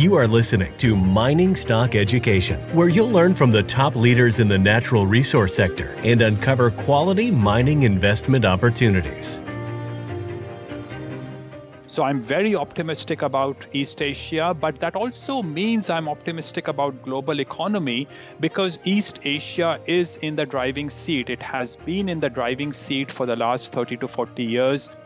You are listening to Mining Stock Education, where you'll learn from the top leaders in the natural resource sector and uncover quality mining investment opportunities. So I'm very optimistic about East Asia, but that also means I'm optimistic about global economy because East Asia is in the driving seat. It has been in the driving seat for the last 30 to 40 years.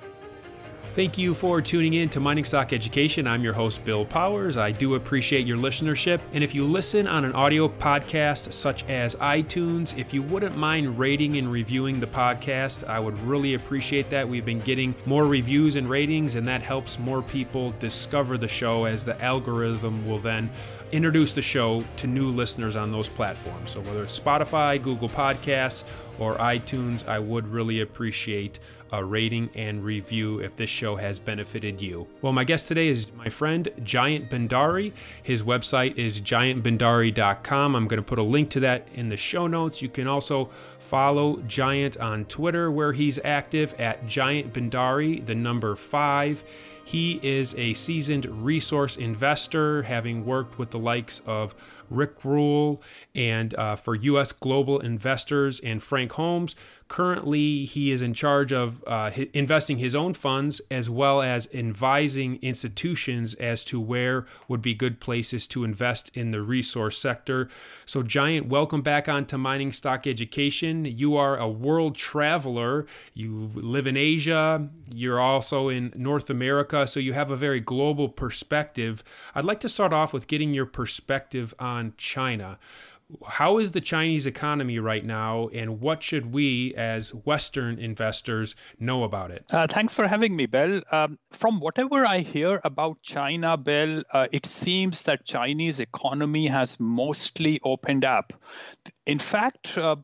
Thank you for tuning in to Mining Stock Education. I'm your host, Bill Powers. I do appreciate your listenership. And if you listen on an audio podcast such as iTunes, if you wouldn't mind rating and reviewing the podcast, I would really appreciate that. We've been getting more reviews and ratings, and that helps more people discover the show as the algorithm will then introduce the show to new listeners on those platforms. So whether it's Spotify, Google Podcasts, or iTunes, I would really appreciate a rating and review if this show has benefited you. Well, my guest today is my friend Jayant Bhandari. His website is jayantbhandari.com. I'm going to put a link to that in the show notes. You can also follow Jayant on Twitter, where he's active at Jayant Bhandari, the number five. He is a seasoned resource investor, having worked with the likes of Rick Rule and uh, for U.S. global investors and Frank Holmes. Currently, he is in charge of uh, investing his own funds as well as advising institutions as to where would be good places to invest in the resource sector. So, Jayant, welcome back onto Mining Stock Education. You are a world traveler. You live in Asia. You're also in North America. So, you have a very global perspective. I'd like to start off with getting your perspective on China how is the Chinese economy right now, and what should we as Western investors know about it? Uh, thanks for having me, Bill. Um, from whatever I hear about China, Bill, uh, it seems that Chinese economy has mostly opened up. In fact, uh,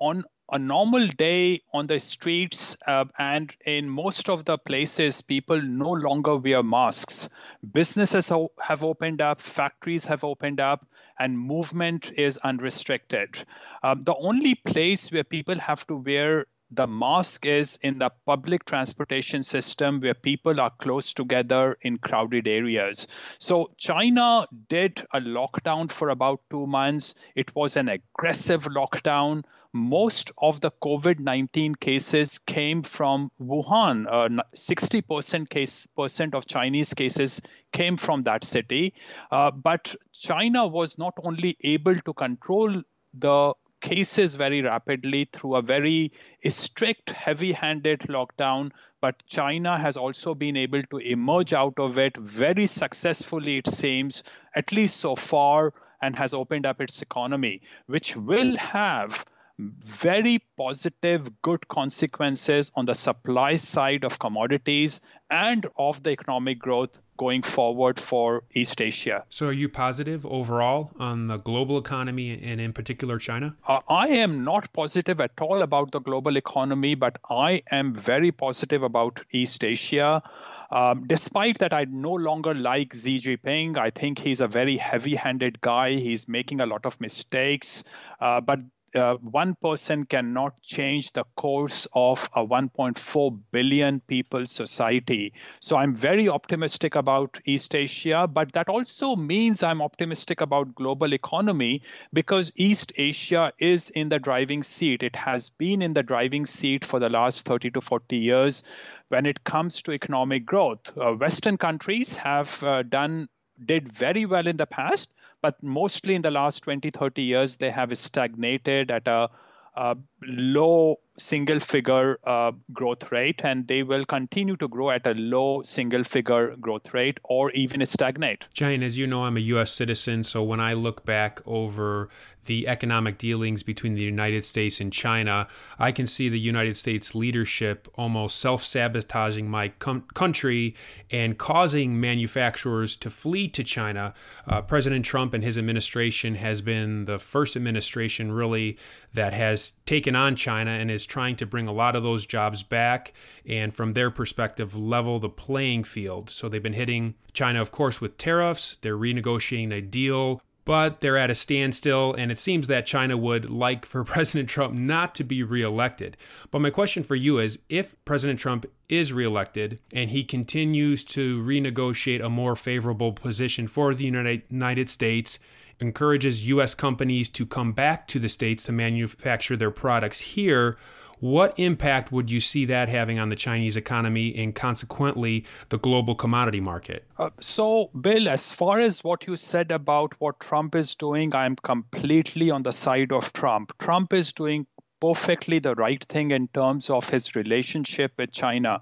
on a normal day on the streets uh, and in most of the places, people no longer wear masks. Businesses have opened up, factories have opened up, and movement is unrestricted. Um, the only place where people have to wear the mask is in the public transportation system where people are close together in crowded areas. So, China did a lockdown for about two months. It was an aggressive lockdown. Most of the COVID 19 cases came from Wuhan. Uh, 60% case, percent of Chinese cases came from that city. Uh, but China was not only able to control the cases very rapidly through a very strict, heavy handed lockdown. But China has also been able to emerge out of it very successfully, it seems, at least so far, and has opened up its economy, which will have very positive, good consequences on the supply side of commodities and of the economic growth going forward for East Asia. So, are you positive overall on the global economy and in particular China? Uh, I am not positive at all about the global economy, but I am very positive about East Asia. Um, despite that, I no longer like Xi Jinping. I think he's a very heavy handed guy. He's making a lot of mistakes. Uh, but uh, one person cannot change the course of a 1.4 billion people society. So I'm very optimistic about East Asia, but that also means I'm optimistic about global economy because East Asia is in the driving seat. It has been in the driving seat for the last 30 to 40 years when it comes to economic growth. Uh, Western countries have uh, done did very well in the past but mostly in the last 20, 30 years, they have stagnated at a, a low single figure uh, growth rate, and they will continue to grow at a low single figure growth rate or even stagnate. Jayant, as you know, I'm a U.S. citizen, so when I look back over the economic dealings between the United States and China, I can see the United States leadership almost self sabotaging my com- country and causing manufacturers to flee to China. Uh, President Trump and his administration has been the first administration really that has taken on China and is trying to bring a lot of those jobs back and, from their perspective, level the playing field. So they've been hitting China, of course, with tariffs. They're renegotiating a deal but they're at a standstill, and it seems that China would like for President Trump not to be reelected. But my question for you is if President Trump is reelected and he continues to renegotiate a more favorable position for the United States, encourages U.S. companies to come back to the States to manufacture their products here, what impact would you see that having on the Chinese economy and consequently the global commodity market? Uh, so, Bill, as far as what you said about what Trump is doing, I'm completely on the side of Trump. Trump is doing perfectly the right thing in terms of his relationship with China.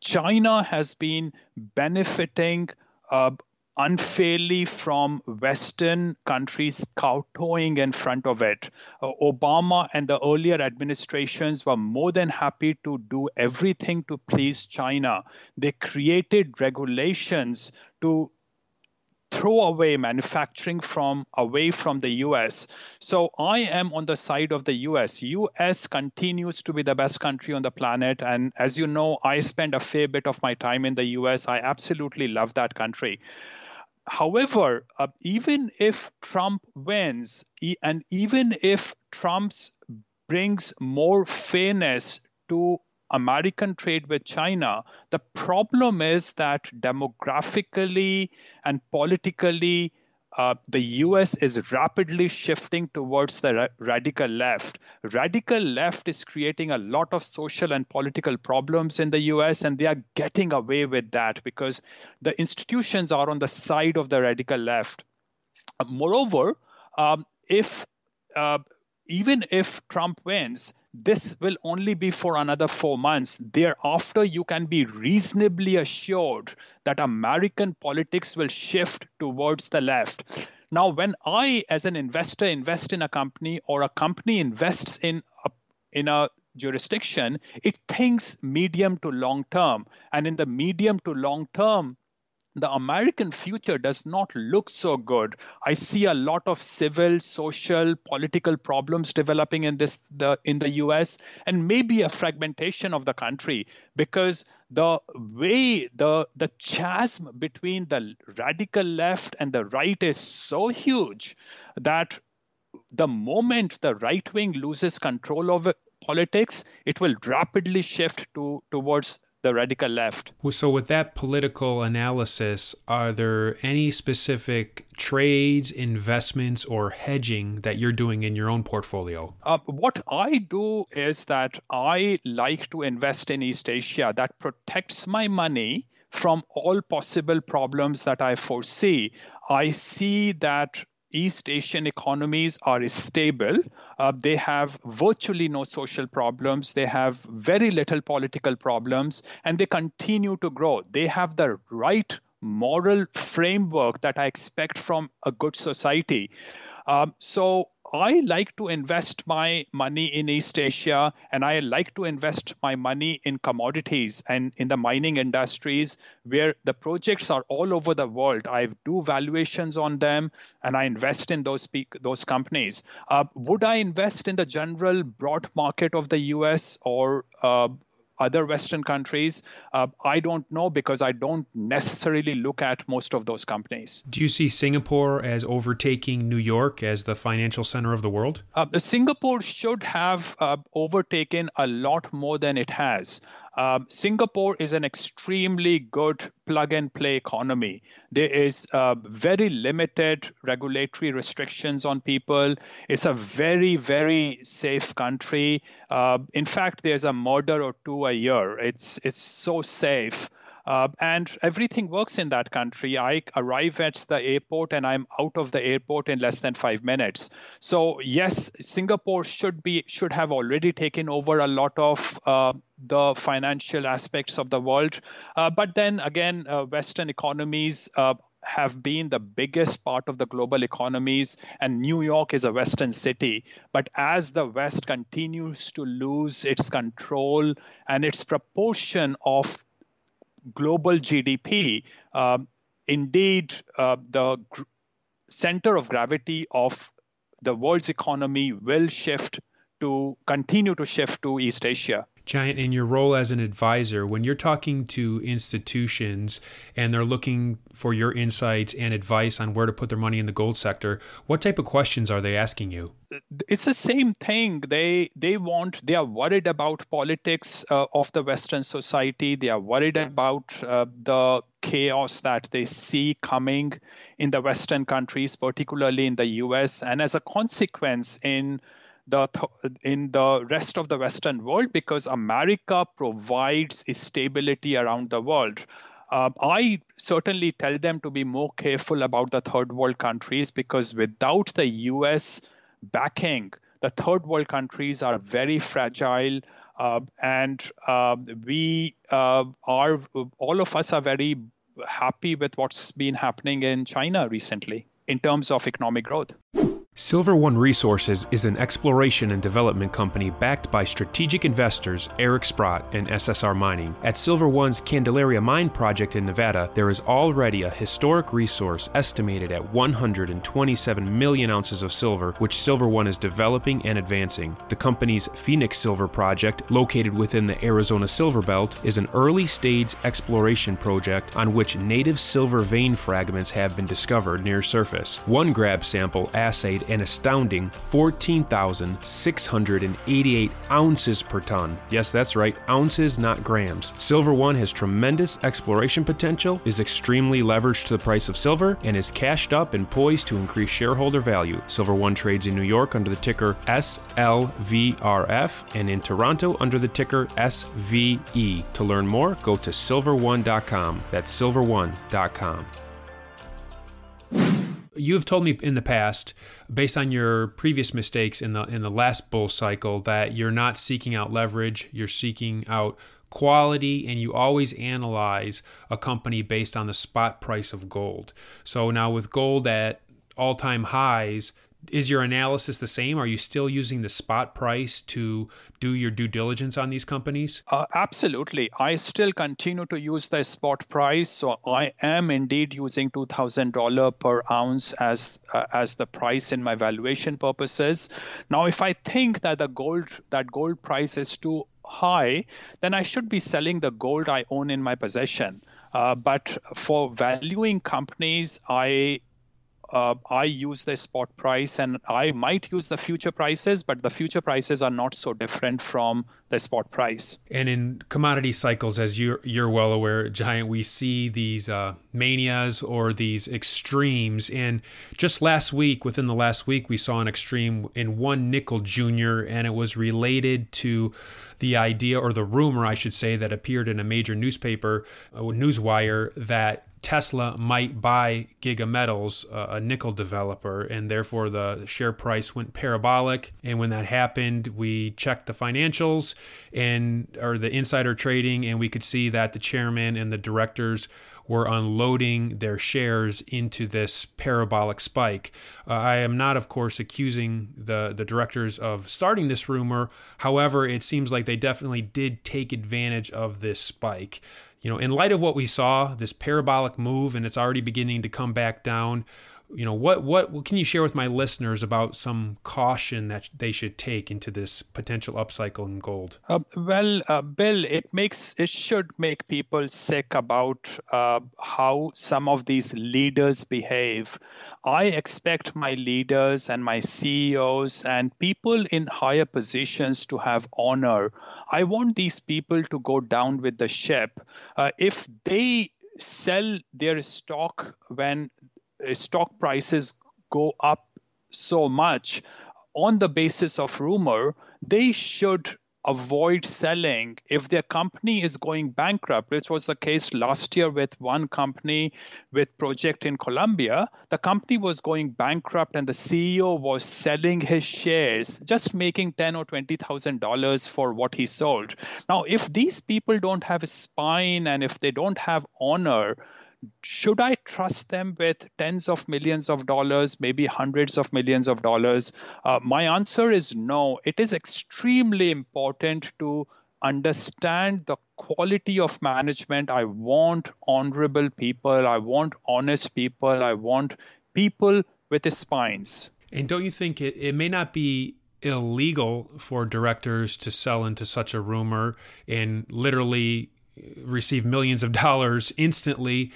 China has been benefiting uh, unfairly from Western countries kowtowing in front of it. Uh, Obama and the earlier administrations were more than happy to do everything to please China. They created regulations to throw away manufacturing from away from the US. So I am on the side of the US. US continues to be the best country on the planet and as you know I spend a fair bit of my time in the US. I absolutely love that country however, uh, even if Trump wins, and even if Trump brings more fairness to American trade with China, the problem is that demographically and politically, uh, the US is rapidly shifting towards the ra- radical left. Radical left is creating a lot of social and political problems in the US, and they are getting away with that because the institutions are on the side of the radical left. Moreover, um, if uh, even if Trump wins, this will only be for another four months. Thereafter, you can be reasonably assured that American politics will shift towards the left. Now, when I, as an investor, invest in a company or a company invests in a, in a jurisdiction, it thinks medium to long term. And in the medium to long term, the American future does not look so good. I see a lot of civil, social, political problems developing in this the in the US and maybe a fragmentation of the country because the way the the chasm between the radical left and the right is so huge that the moment the right wing loses control of politics, it will rapidly shift to towards the radical left. So, with that political analysis, are there any specific trades, investments, or hedging that you're doing in your own portfolio? Uh, what I do is that I like to invest in East Asia that protects my money from all possible problems that I foresee. I see that East Asian economies are stable. Uh, they have virtually no social problems. They have very little political problems, and they continue to grow. They have the right moral framework that I expect from a good society. Um, so I like to invest my money in East Asia and I like to invest my money in commodities and in the mining industries where the projects are all over the world. I do valuations on them and I invest in those those companies. Uh, would I invest in the general broad market of the US or uh, other Western countries, uh, I don't know because I don't necessarily look at most of those companies. Do you see Singapore as overtaking New York as the financial center of the world? Uh, Singapore should have uh, overtaken a lot more than it has. Um, Singapore is an extremely good plug and play economy. There is uh, very limited regulatory restrictions on people. It's a very, very safe country. Uh, in fact, there's a murder or two a year. It's it's so safe. Uh, and everything works in that country. I arrive at the airport and I'm out of the airport in less than five minutes. So yes, Singapore should be should have already taken over a lot of uh, the financial aspects of the world. Uh, but then again, uh, Western economies uh, have been the biggest part of the global economies, and New York is a Western city. But as the West continues to lose its control and its proportion of global GDP, uh, indeed, uh, the gr- center of gravity of the world's economy will shift to continue to shift to East Asia. Jayant, in your role as an advisor, when you're talking to institutions and they're looking for your insights and advice on where to put their money in the gold sector, what type of questions are they asking you? It's the same thing. They they want they are worried about politics uh, of the Western society. They are worried about uh, the chaos that they see coming in the Western countries, particularly in the U.S., and as a consequence in the in the rest of the Western world because America provides stability around the world. Uh, I certainly tell them to be more careful about the third world countries because without the US backing, the third world countries are very fragile. Uh, and uh, we are, all of us are very happy with what's been happening in China recently in terms of economic growth. Silver One Resources is an exploration and development company backed by strategic investors Eric Sprott and SSR Mining. At Silver One's Candelaria Mine project in Nevada, there is already a historic resource estimated at 127 million ounces of silver, which Silver One is developing and advancing. The company's Phoenix Silver project, located within the Arizona Silver Belt, is an early stage exploration project on which native silver vein fragments have been discovered near surface. One grab sample assayed an astounding 14,688 ounces per ton. Yes, that's right, ounces, not grams. Silver One has tremendous exploration potential, is extremely leveraged to the price of silver, and is cashed up and poised to increase shareholder value. Silver One trades in New York under the ticker SLVRF and in Toronto under the ticker SVE. To learn more, go to silverone.com. That's silverone.com you have told me in the past, based on your previous mistakes in the in the last bull cycle, that you're not seeking out leverage, you're seeking out quality, and you always analyze a company based on the spot price of gold. So now with gold at all-time highs, is your analysis the same? Are you still using the spot price to do your due diligence on these companies? Uh, absolutely. I still continue to use the spot price. So I am indeed using $2,000 per ounce as uh, as the price in my valuation purposes. Now, if I think that the gold that gold price is too high, then I should be selling the gold I own in my possession. Uh, but for valuing companies, I uh, I use the spot price and I might use the future prices, but the future prices are not so different from the spot price. And in commodity cycles, as you're, you're well aware, Jayant, we see these uh, manias or these extremes. And just last week, within the last week, we saw an extreme in one nickel junior, and it was related to the idea or the rumor, I should say, that appeared in a major newspaper, a newswire, that Tesla might buy Giga Metals, a nickel developer, and therefore the share price went parabolic. And when that happened, we checked the financials and or the insider trading, and we could see that the chairman and the directors were unloading their shares into this parabolic spike. Uh, I am not, of course, accusing the, the directors of starting this rumor. However, it seems like they definitely did take advantage of this spike you know, in light of what we saw, this parabolic move, and it's already beginning to come back down. You know, what, what what can you share with my listeners about some caution that they should take into this potential upcycle in gold? Uh, well, uh, Bill, it makes it should make people sick about uh, how some of these leaders behave. I expect my leaders and my CEOs and people in higher positions to have honor. I want these people to go down with the ship. Uh, if they sell their stock when stock prices go up so much on the basis of rumor, they should avoid selling if their company is going bankrupt which was the case last year with one company with project in colombia. The company was going bankrupt and the ceo was selling his shares just making 10 or 20 thousand dollars for what he sold. Now if these people don't have a spine and if they don't have honor should I trust them with tens of millions of dollars, maybe hundreds of millions of dollars? Uh, my answer is no. It is extremely important to understand the quality of management. I want honorable people, I want honest people, I want people with spines. And don't you think it, it may not be illegal for directors to sell into such a rumor and literally receive millions of dollars instantly,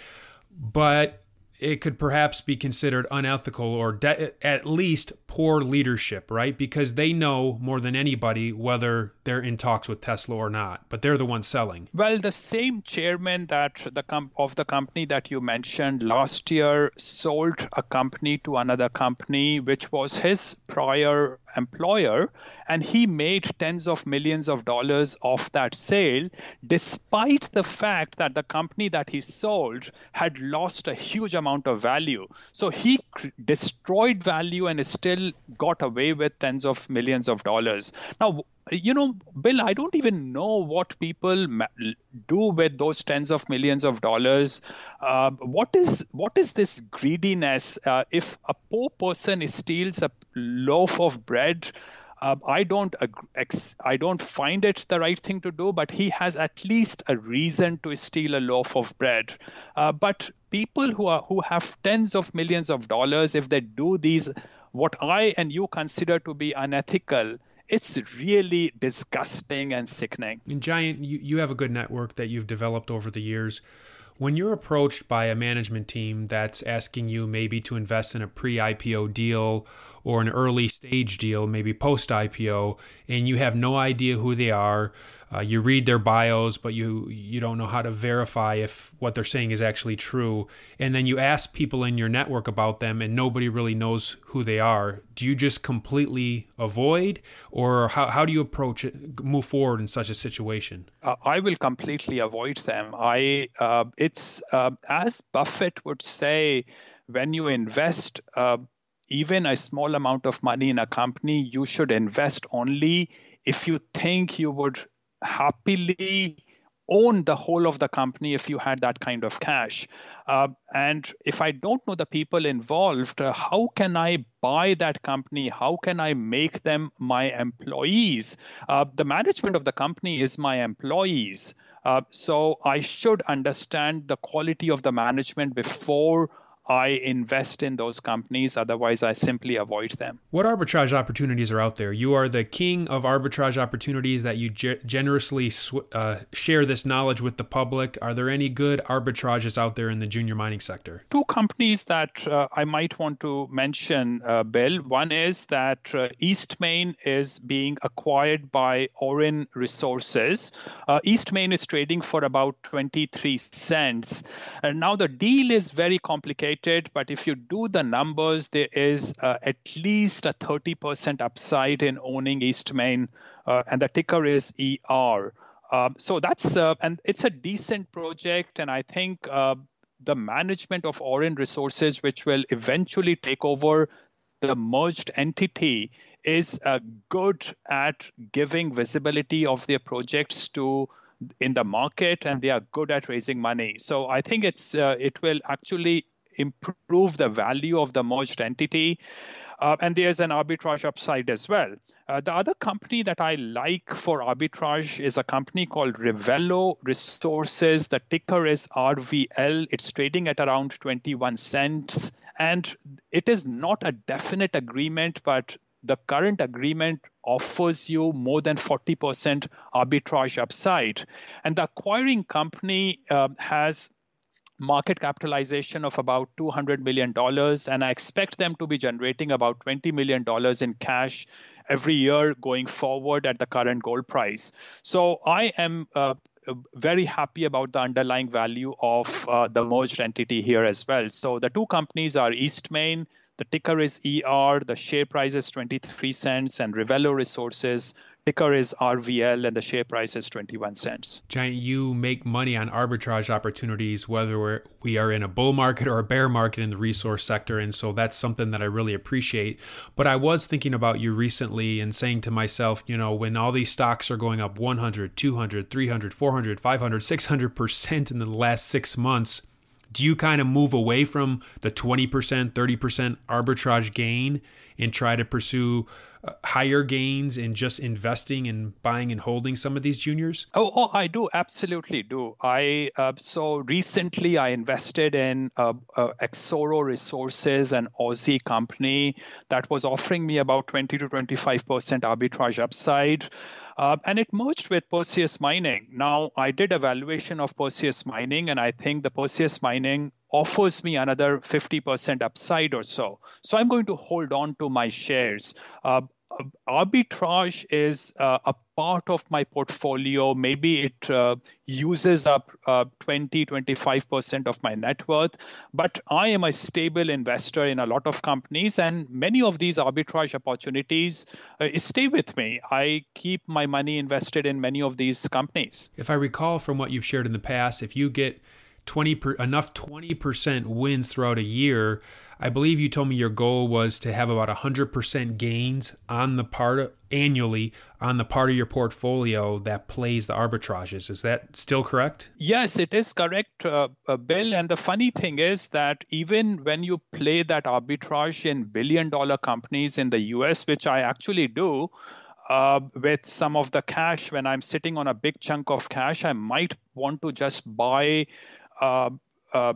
but it could perhaps be considered unethical or de- at least poor leadership, right? Because they know more than anybody whether they're in talks with Tesla or not, but they're the ones selling. Well, the same chairman that the of the company that you mentioned last year sold a company to another company, which was his prior employer, and he made tens of millions of dollars off that sale, despite the fact that the company that he sold had lost a huge amount of value. So he cr- destroyed value and still got away with tens of millions of dollars. Now, you know, Bill, I don't even know what people do with those tens of millions of dollars. Uh, what is what is this greediness? Uh, if a poor person steals a loaf of bread, uh, I don't ex- I don't find it the right thing to do, but he has at least a reason to steal a loaf of bread. Uh, but people who are who have tens of millions of dollars, if they do these, what I and you consider to be unethical, it's really disgusting and sickening. And Jayant, you, you have a good network that you've developed over the years. When you're approached by a management team that's asking you maybe to invest in a pre IPO deal or an early stage deal, maybe post IPO, and you have no idea who they are, uh, you read their bios, but you you don't know how to verify if what they're saying is actually true. And then you ask people in your network about them, and nobody really knows who they are. Do you just completely avoid, or how how do you approach it, move forward in such a situation? Uh, I will completely avoid them. I uh, it's uh, as Buffett would say, when you invest uh, even a small amount of money in a company, you should invest only if you think you would happily own the whole of the company if you had that kind of cash. Uh, and if I don't know the people involved, uh, how can I buy that company? How can I make them my employees? Uh, the management of the company is my employees. Uh, so I should understand the quality of the management before I invest in those companies. Otherwise, I simply avoid them. What arbitrage opportunities are out there? You are the king of arbitrage opportunities that you ge- generously sw- uh, share this knowledge with the public. Are there any good arbitrages out there in the junior mining sector? Two companies that uh, I might want to mention, uh, Bill. One is that uh, Eastmain is being acquired by Auryn Resources. Uh, Eastmain is trading for about 23 cents. And now the deal is very complicated but if you do the numbers, there is uh, at least a 30% upside in owning Eastmain, uh, and the ticker is ER. Um, so that's uh, and it's a decent project, and I think uh, the management of Auryn Resources, which will eventually take over the merged entity, is uh, good at giving visibility of their projects to in the market and they are good at raising money so i think it's uh, it will actually improve the value of the merged entity. Uh, and there's an arbitrage upside as well. Uh, the other company that I like for arbitrage is a company called Revelo Resources. The ticker is RVL. It's trading at around 21 cents. And it is not a definite agreement, but the current agreement offers you more than 40% arbitrage upside. And the acquiring company uh, has market capitalization of about $200 million, and I expect them to be generating about $20 million in cash every year going forward at the current gold price. So I am uh, very happy about the underlying value of uh, the merged entity here as well. So the two companies are Eastmain, the ticker is ER, the share price is 23 cents, and Revelo Resources, ticker is RVL and the share price is 21 cents. Jayant, you make money on arbitrage opportunities, whether we are in a bull market or a bear market in the resource sector. And so that's something that I really appreciate. But I was thinking about you recently and saying to myself, you know, when all these stocks are going up 100, 200, 300, 400, 500, 600% in the last six months, do you kind of move away from the 20%, 30% arbitrage gain and try to pursue higher gains in just investing and buying and holding some of these juniors? Oh, oh I do absolutely do. I uh, so recently I invested in uh, uh, Exore Resources, an Aussie company that was offering me about 20 to 25 percent arbitrage upside. Uh, and it merged with Perseus Mining. Now, I did a valuation of Perseus Mining, and I think the Perseus Mining offers me another 50% upside or so. So I'm going to hold on to my shares. Uh, arbitrage is uh, a part of my portfolio. Maybe it uh, uses up uh, 20, 25% of my net worth, but I am a stable investor in a lot of companies, and many of these arbitrage opportunities uh, stay with me. I keep my money invested in many of these companies. If I recall from what you've shared in the past, if you get 20 per, enough 20% wins throughout a year, I believe you told me your goal was to have about 100% gains on the part of, annually on the part of your portfolio that plays the arbitrages. Is that still correct? Yes, it is correct, uh, uh, Bill. And the funny thing is that even when you play that arbitrage in billion dollar companies in the US, which I actually do, uh, with some of the cash, when I'm sitting on a big chunk of cash, I might want to just buy uh, uh,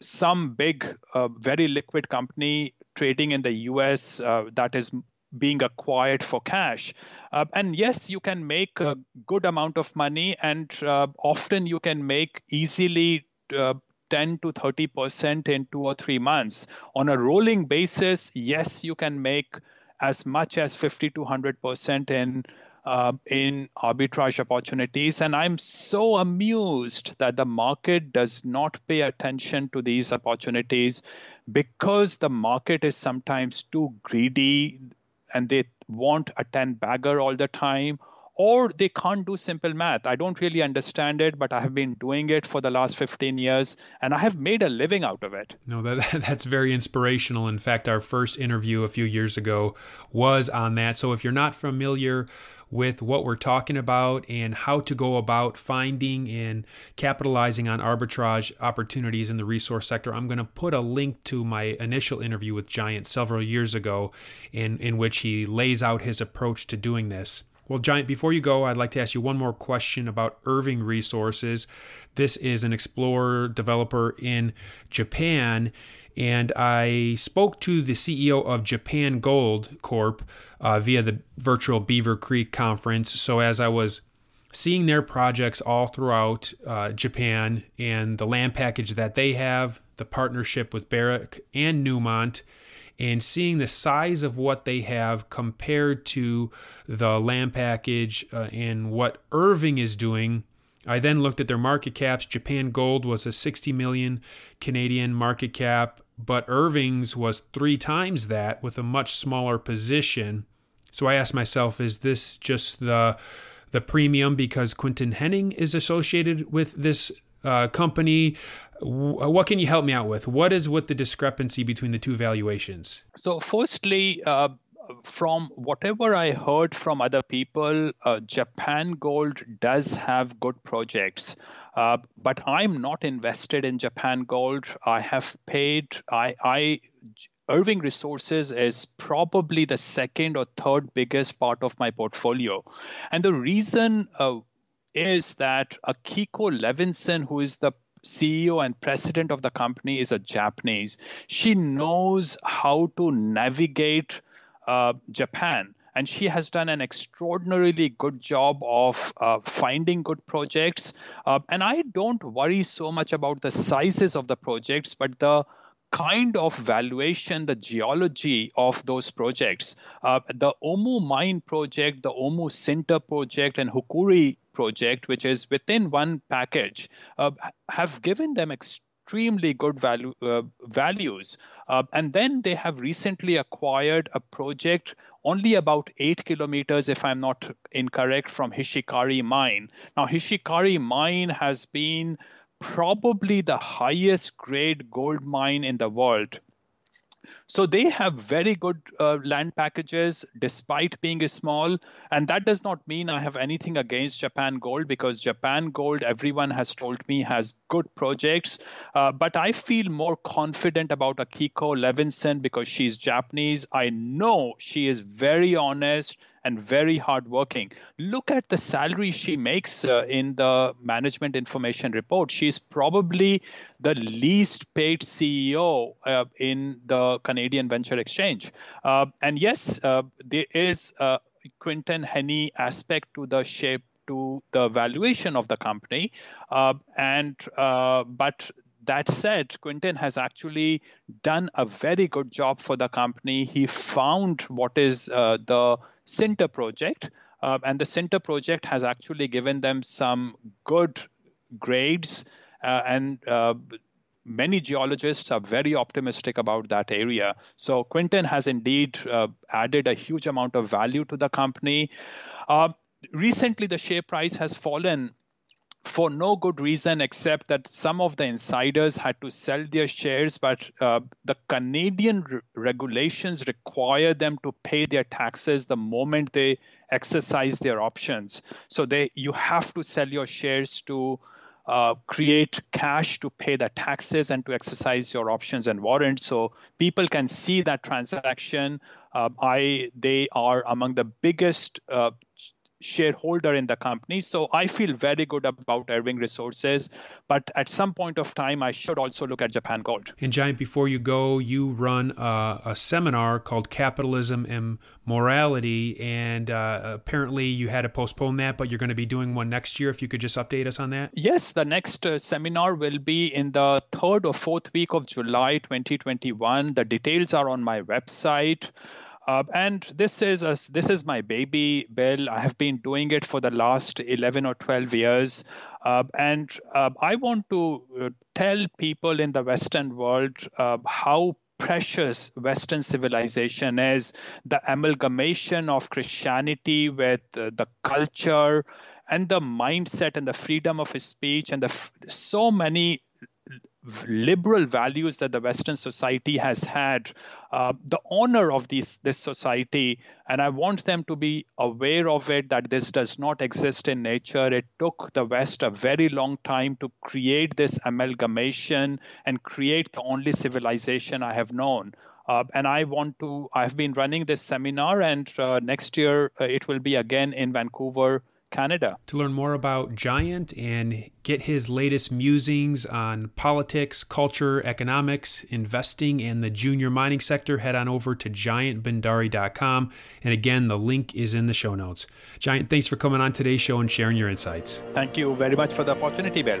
some big, uh, very liquid company trading in the US uh, that is being acquired for cash. Uh, and yes, you can make a good amount of money, and uh, often you can make easily. Uh, 10 to 30 percent in two or three months. On a rolling basis, yes, you can make as much as 50 to 100 percent in uh, in arbitrage opportunities. And I'm so amused that the market does not pay attention to these opportunities because the market is sometimes too greedy and they want a 10 bagger all the time or they can't do simple math. I don't really understand it, but I have been doing it for the last 15 years and I have made a living out of it. No, that that's very inspirational. In fact, our first interview a few years ago was on that. So if you're not familiar with what we're talking about and how to go about finding and capitalizing on arbitrage opportunities in the resource sector, I'm going to put a link to my initial interview with Jayant several years ago in, in which he lays out his approach to doing this. Well, Jayant, before you go, I'd like to ask you one more question about Irving Resources. This is an explorer developer in Japan, and I spoke to the CEO of Japan Gold Corp uh, via the virtual Beaver Creek conference. So, as I was seeing their projects all throughout uh, Japan and the land package that they have, the partnership with Barrick and Newmont, and seeing the size of what they have compared to the land package uh, and what Irving is doing. I then looked at their market caps. Japan Gold was a 60 million Canadian market cap, but Irving's was three times that with a much smaller position. So I asked myself, is this just the the premium because Quinton Hennigh is associated with this uh, company. What can you help me out with? What is with the discrepancy between the two valuations? So, firstly, uh, from whatever I heard from other people, uh, Japan Gold does have good projects. Uh, but I'm not invested in Japan Gold. I have paid, I, I, Irving Resources is probably the second or third biggest part of my portfolio. And the reason uh, is that Akiko Levinson, who is the CEO and president of the company, is a Japanese. She knows how to navigate uh, Japan. And she has done an extraordinarily good job of uh, finding good projects. Uh, and I don't worry so much about the sizes of the projects, but the kind of valuation, the geology of those projects. Uh, the Omu Mine project, the Omu Sinter project, and Hokuryu project, which is within one package, uh, have given them extremely good value uh, values. Uh, and then they have recently acquired a project only about eight kilometers, if I'm not incorrect, from Hishikari Mine. Now, Hishikari Mine has been probably the highest grade gold mine in the world. So they have very good uh, land packages despite being small. And that does not mean I have anything against Japan Gold because Japan Gold, everyone has told me, has good projects. Uh, but I feel more confident about Akiko Levinson because she's Japanese. I know she is very honest and very hardworking. Look at the salary she makes uh, in the management information report. She's probably the least paid CEO uh, in the Canadian Venture Exchange. Uh, and yes, uh, there is a Quinton Hennigh aspect to the shape to the valuation of the company, uh, and uh, but that said, Quinton has actually done a very good job for the company. He found what is uh, the Sinter project, uh, and the Sinter project has actually given them some good grades uh, and uh, many geologists are very optimistic about that area. So Quinton has indeed uh, added a huge amount of value to the company. Uh, recently, the share price has fallen for no good reason except that some of the insiders had to sell their shares, but uh, the Canadian re- regulations require them to pay their taxes the moment they exercise their options. So they you have to sell your shares to uh, create cash to pay the taxes and to exercise your options and warrants. So people can see that transaction. Uh, I they are among the biggest uh, shareholder in the company. So I feel very good about Irving Resources. But at some point of time, I should also look at Japan Gold. And Jayant, before you go, you run a, a seminar called Capitalism and Morality. And uh, apparently you had to postpone that, but you're going to be doing one next year. If you could just update us on that. Yes, the next uh, seminar will be in the third or fourth week of July 2021. The details are on my website. Uh, and this is a, this is my baby, Bill. I have been doing it for the last 11 or 12 years. Uh, and uh, I want to uh, tell people in the Western world uh, how precious Western civilization is the amalgamation of Christianity with uh, the culture and the mindset and the freedom of speech and the so many liberal values that the Western society has had, uh, the honor of these, this society, and I want them to be aware of it that this does not exist in nature. It took the West a very long time to create this amalgamation and create the only civilization I have known. Uh, and I want to, I've been running this seminar, and uh, next year uh, it will be again in Vancouver, Canada. To learn more about Jayant and get his latest musings on politics, culture, economics, investing, and the junior mining sector, head on over to jayantbhandari.com. And again, the link is in the show notes. Jayant, thanks for coming on today's show and sharing your insights. Thank you very much for the opportunity, Bill.